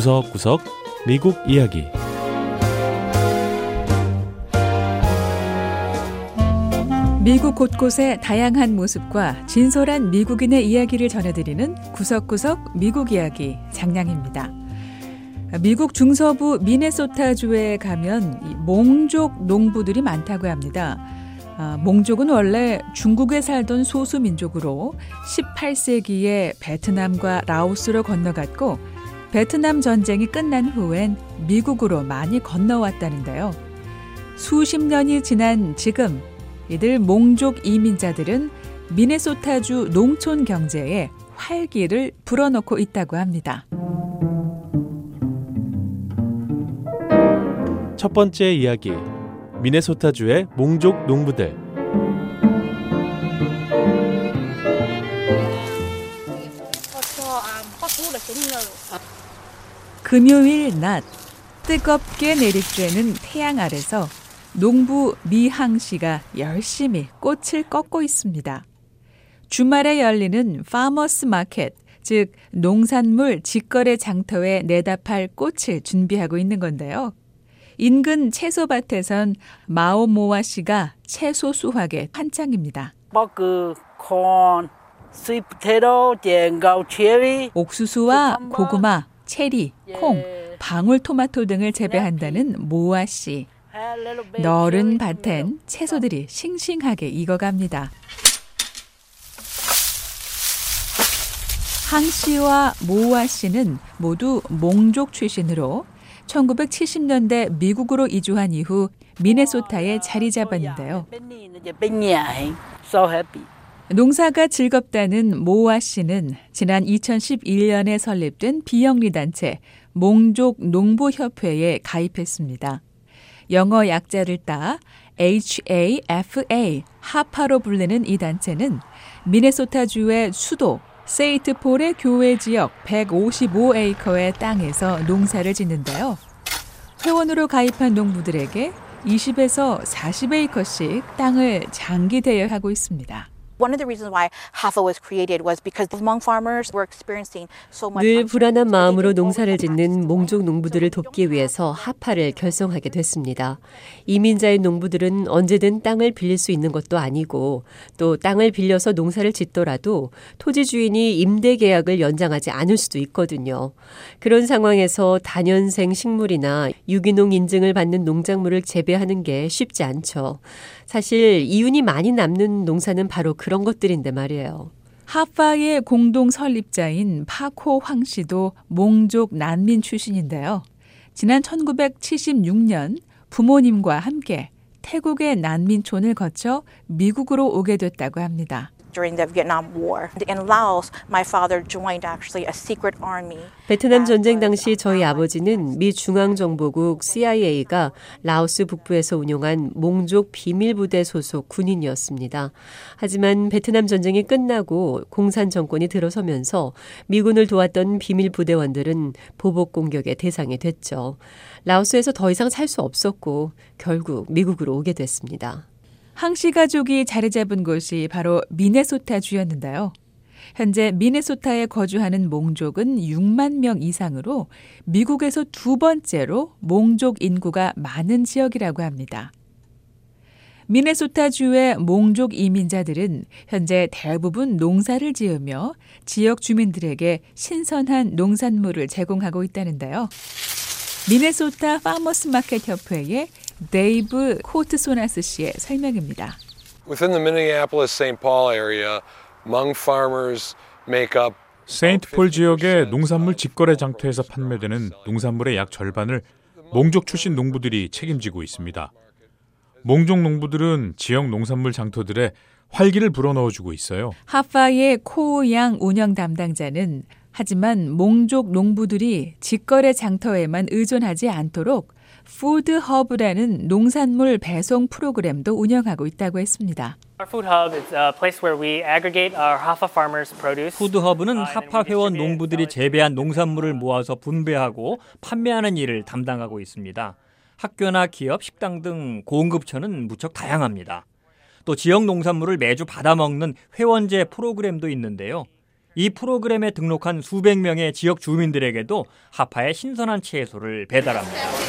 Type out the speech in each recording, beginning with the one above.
구석구석 미국 이야기 미국 곳곳의 다양한 모습과 진솔한 미국인의 이야기를 전해드리는 구석구석 미국 이야기 장량입니다. 미국 중서부 미네소타주에 가면 몽족 농부들이 많다고 합니다. 아, 몽족은 원래 중국에 살던 소수 민족으로 18세기에 베트남과 라오스로 건너갔고 베트남 전쟁이 끝난 후엔 미국으로 많이 건너왔다는데요. 수십 년이 지난 지금 이들 몽족 이민자들은 미네소타주 농촌 경제에 활기를 불어넣고 있다고 합니다. 첫 번째 이야기 미네소타주의 몽족 농부들 금요일 낮 뜨겁게 내리쬐는 태양 아래서 농부 미항 씨가 열심히 꽃을 꺾고 있습니다. 주말에 열리는 farmers market, 즉 농산물 직거래 장터에 내다 팔 꽃을 준비하고 있는 건데요. 인근 채소밭에선 마오모아 씨가 채소 수확에 한창입니다. 버그, corn, 체리. 옥수수와 고구마, 체리, 콩, 방울토마토 등을 재배한다는 모아 씨. 너른 밭엔 채소들이 싱싱하게 익어갑니다. 항 씨와 모아 씨는 모두 몽족 출신으로 1970년대 미국으로 이주한 이후 미네소타에 자리 잡았는데요. 농사가 즐겁다는 모아 씨는 지난 2011년에 설립된 비영리 단체 몽족 농부협회에 가입했습니다. 영어 약자를 따 HAFA, 하파로 불리는 이 단체는 미네소타주의 수도 세이트폴의 교외 지역 155에이커의 땅에서 농사를 짓는데요. 회원으로 가입한 농부들에게 20에서 40에이커씩 땅을 장기 대여하고 있습니다. One of the reasons why HAFA was created was because Hmong farmers were experiencing so much 늘 불안한 마음으로 농사를 짓는 몽족 농부들을 돕기 위해서 하파를 결성하게 됐습니다. 이민자의 농부들은 언제든 땅을 빌릴 수 있는 것도 아니고 또 땅을 빌려서 농사를 짓더라도 토지 주인이 임대 계약을 연장하지 않을 수도 있거든요. 그런 상황에서 다년생 식물이나 유기농 인증을 받는 농작물을 재배하는 게 쉽지 않죠. 사실 이윤이 많이 남는 농사는 바로 그런 것들인데 말이에요. 하파의 공동 설립자인 파코 황 씨도 몽족 난민 출신인데요. 지난 1976년 부모님과 함께 태국의 난민촌을 거쳐 미국으로 오게 됐다고 합니다. During the Vietnam War. In Laos, my father joined actually a secret army. 베트남 전쟁 당시 저희 아버지는 미 중앙정보국 CIA가 라오스 북부에서 운영한 몽족 비밀부대 소속 군인이었습니다. 하지만 베트남 전쟁이 끝나고 공산 정권이 들어서면서 미군을 도왔던 비밀부대원들은 보복 공격의 대상이 됐죠. 라오스에서 더 이상 살 수 없었고 결국 미국으로 오게 됐습니다. 항씨 가족이 자리 잡은 곳이 바로 미네소타 주였는데요. 현재 미네소타에 거주하는 몽족은 6만 명 이상으로 미국에서 두 번째로 몽족 인구가 많은 지역이라고 합니다. 미네소타주의 몽족 이민자들은 현재 대부분 농사를 지으며 지역 주민들에게 신선한 농산물을 제공하고 있다는데요. 미네소타 farmers market 협회의 데이브 코트소나스 씨의 설명입니다. Within the Minneapolis-St. Paul area, Hmong farmers make up 세인트폴 지역의 농산물 직거래 장터에서 판매되는 농산물의 약 절반을 몽족 출신 농부들이 책임지고 있습니다. 몽족 농부들은 지역 농산물 장터들에 활기를 불어넣어주고 있어요. 하파의 코양 운영 담당자는 하지만 몽족 농부들이 직거래 장터에만 의존하지 않도록 food hub라는 농산물 배송 프로그램도 운영하고 있다고 했습니다. food hub는 HAFA 회원 농부들이 재배한 농산물을 모아서 분배하고 판매하는 일을 담당하고 있습니다. 학교나 기업, 식당 등 공급처는 무척 다양합니다. 또 지역 농산물을 매주 받아먹는 회원제 프로그램도 있는데요. 이 프로그램에 등록한 수백 명의 지역 주민들에게도 하파의 신선한 채소를 배달합니다.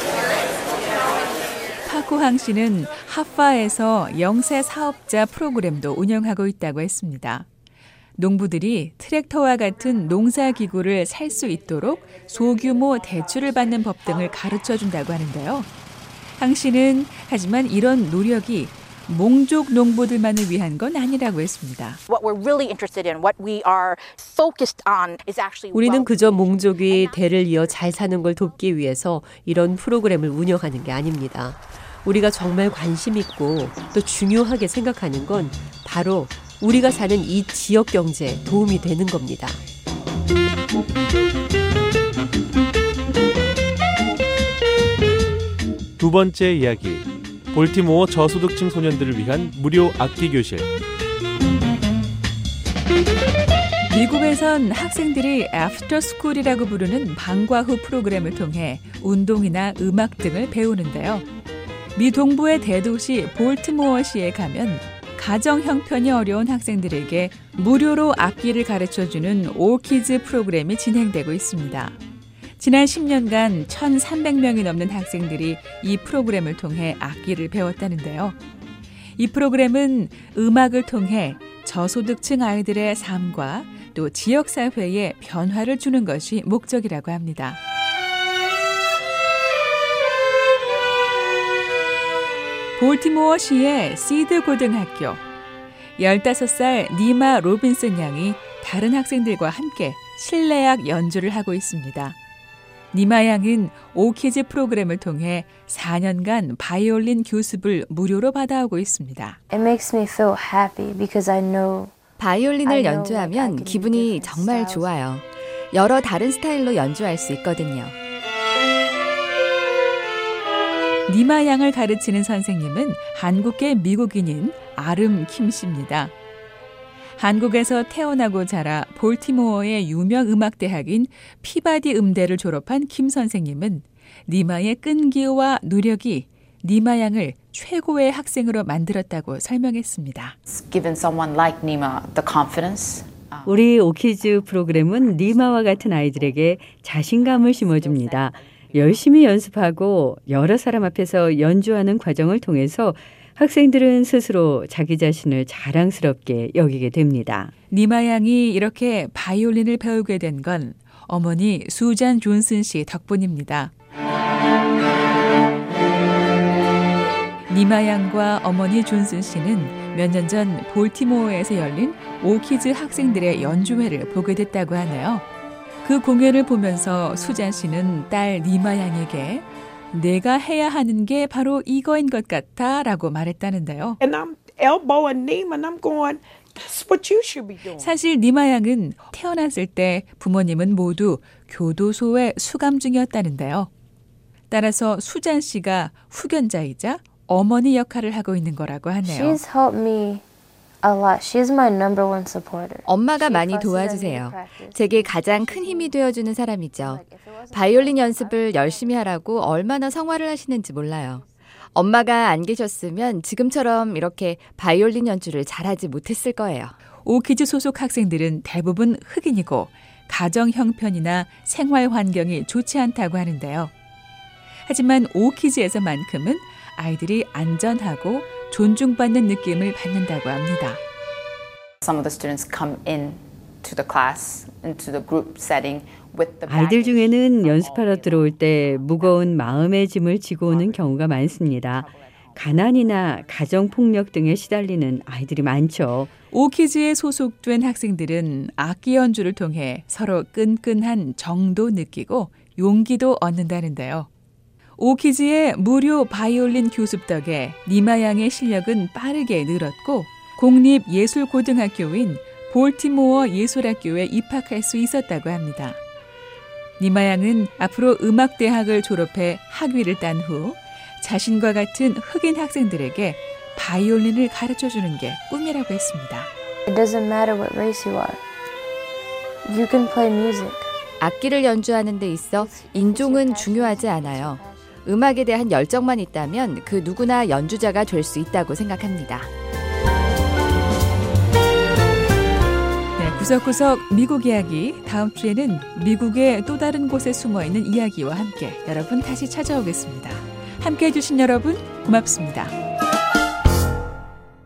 파쿠항 씨는 하파에서 영세 사업자 프로그램도 운영하고 있다고 했습니다. 농부들이 트랙터와 같은 농사기구를 살 수 있도록 소규모 대출을 받는 법 등을 가르쳐 준다고 하는데요. 항 씨는 하지만 이런 노력이 몽족 농부들만을 위한 건 아니라고 했습니다. 우리는 그저 몽족이 대를 이어 잘 사는 걸 돕기 위해서 이런 프로그램을 운영하는 게 아닙니다. 우리가 정말 관심 있고 또 중요하게 생각하는 건 바로 우리가 사는 이 지역 경제에 도움이 되는 겁니다. 두 번째 이야기. 볼티모어 저소득층 소년들을 위한 무료 악기 교실. 미국에선 학생들이 after school이라고 부르는 방과 후 프로그램을 통해 운동이나 음악 등을 배우는데요. 미 동부의 대도시 볼티모어시에 가면 가정 형편이 어려운 학생들에게 무료로 악기를 가르쳐주는 OrchKids 프로그램이 진행되고 있습니다. 지난 10년간 1,300명이 넘는 학생들이 이 프로그램을 통해 악기를 배웠다는데요. 이 프로그램은 음악을 통해 저소득층 아이들의 삶과 또 지역사회에 변화를 주는 것이 목적이라고 합니다. 볼티모어 시의 시드 고등학교 15살 니마 로빈슨 양이 다른 학생들과 함께 실내악 연주를 하고 있습니다. 니마 양은 OrchKids 프로그램을 통해 4년간 바이올린 교습을 무료로 받아오고 있습니다. It makes me feel happy because I know 바이올린을 연주하면 기분이 정말 좋아요. 여러 다른 스타일로 연주할 수 있거든요. 니마 양을 가르치는 선생님은 한국계 미국인인 아름 킴 씨입니다. 한국에서 태어나고 자라 볼티모어의 유명 음악대학인 피바디 음대를 졸업한 킴 선생님은 니마의 끈기와 노력이 니마 양을 최고의 학생으로 만들었다고 설명했습니다. 우리 오키즈 프로그램은 니마와 같은 아이들에게 자신감을 심어줍니다. 열심히 연습하고 여러 사람 앞에서 연주하는 과정을 통해서 학생들은 스스로 자기 자신을 자랑스럽게 여기게 됩니다. 니마 양이 이렇게 바이올린을 배우게 된 건 어머니 수잔 존슨 씨 덕분입니다. 니마 양과 어머니 존슨 씨는 몇 년 전 볼티모어에서 열린 오키즈 학생들의 연주회를 보게 됐다고 하네요. 그 공연을 보면서 수잔 씨는 딸 니마 양에게 내가 해야 하는 게 바로 이거인 것 같아 라고 말했다는데요. 사실 니마 양은 태어났을 때 부모님은 모두 교도소에 수감 중이었다는데요. 따라서 수잔 씨가 후견자이자 어머니 역할을 하고 있는 거라고 하네요. 엄마가 많이 도와주세요. 제게 가장 큰 힘이 되어주는 사람이죠. 바이올린 연습을 열심히 하라고 얼마나 성화를 하시는지 몰라요. 엄마가 안 계셨으면 지금처럼 이렇게 바이올린 연주를 잘하지 못했을 거예요. 오키즈 소속 학생들은 대부분 흑인이고 가정 형편이나 생활 환경이 좋지 않다고 하는데요. 하지만 오키즈에서만큼은 아이들이 안전하고 존중받는 느낌을 받는다고 합니다. Some of the students come in to the class, into the group setting 아이들 중에는 연습하러 들어올 때 무거운 마음의 짐을 지고 오는 경우가 많습니다. 가난이나 가정폭력 등에 시달리는 아이들이 많죠. 오키즈에 소속된 학생들은 악기 연주를 통해 서로 끈끈한 정도 느끼고 용기도 얻는다는데요. 오키즈의 무료 바이올린 교습 덕에 니마 양의 실력은 빠르게 늘었고 공립예술고등학교인 볼티모어 예술학교에 입학할 수 있었다고 합니다. 니마 양은 앞으로 음악대학을 졸업해 학위를 딴 후 자신과 같은 흑인 학생들에게 바이올린을 가르쳐 주는 게 꿈이라고 했습니다. It doesn't matter what race you are. You can play music. 악기를 연주하는 데 있어 인종은 중요하지 않아요. 음악에 대한 열정만 있다면 그 누구나 연주자가 될 수 있다고 생각합니다. 구석구석 미국 이야기 다음 주에는 미국의 또 다른 곳에 숨어 있는 이야기와 함께 여러분 다시 찾아오겠습니다. 함께 해주신 여러분 고맙습니다.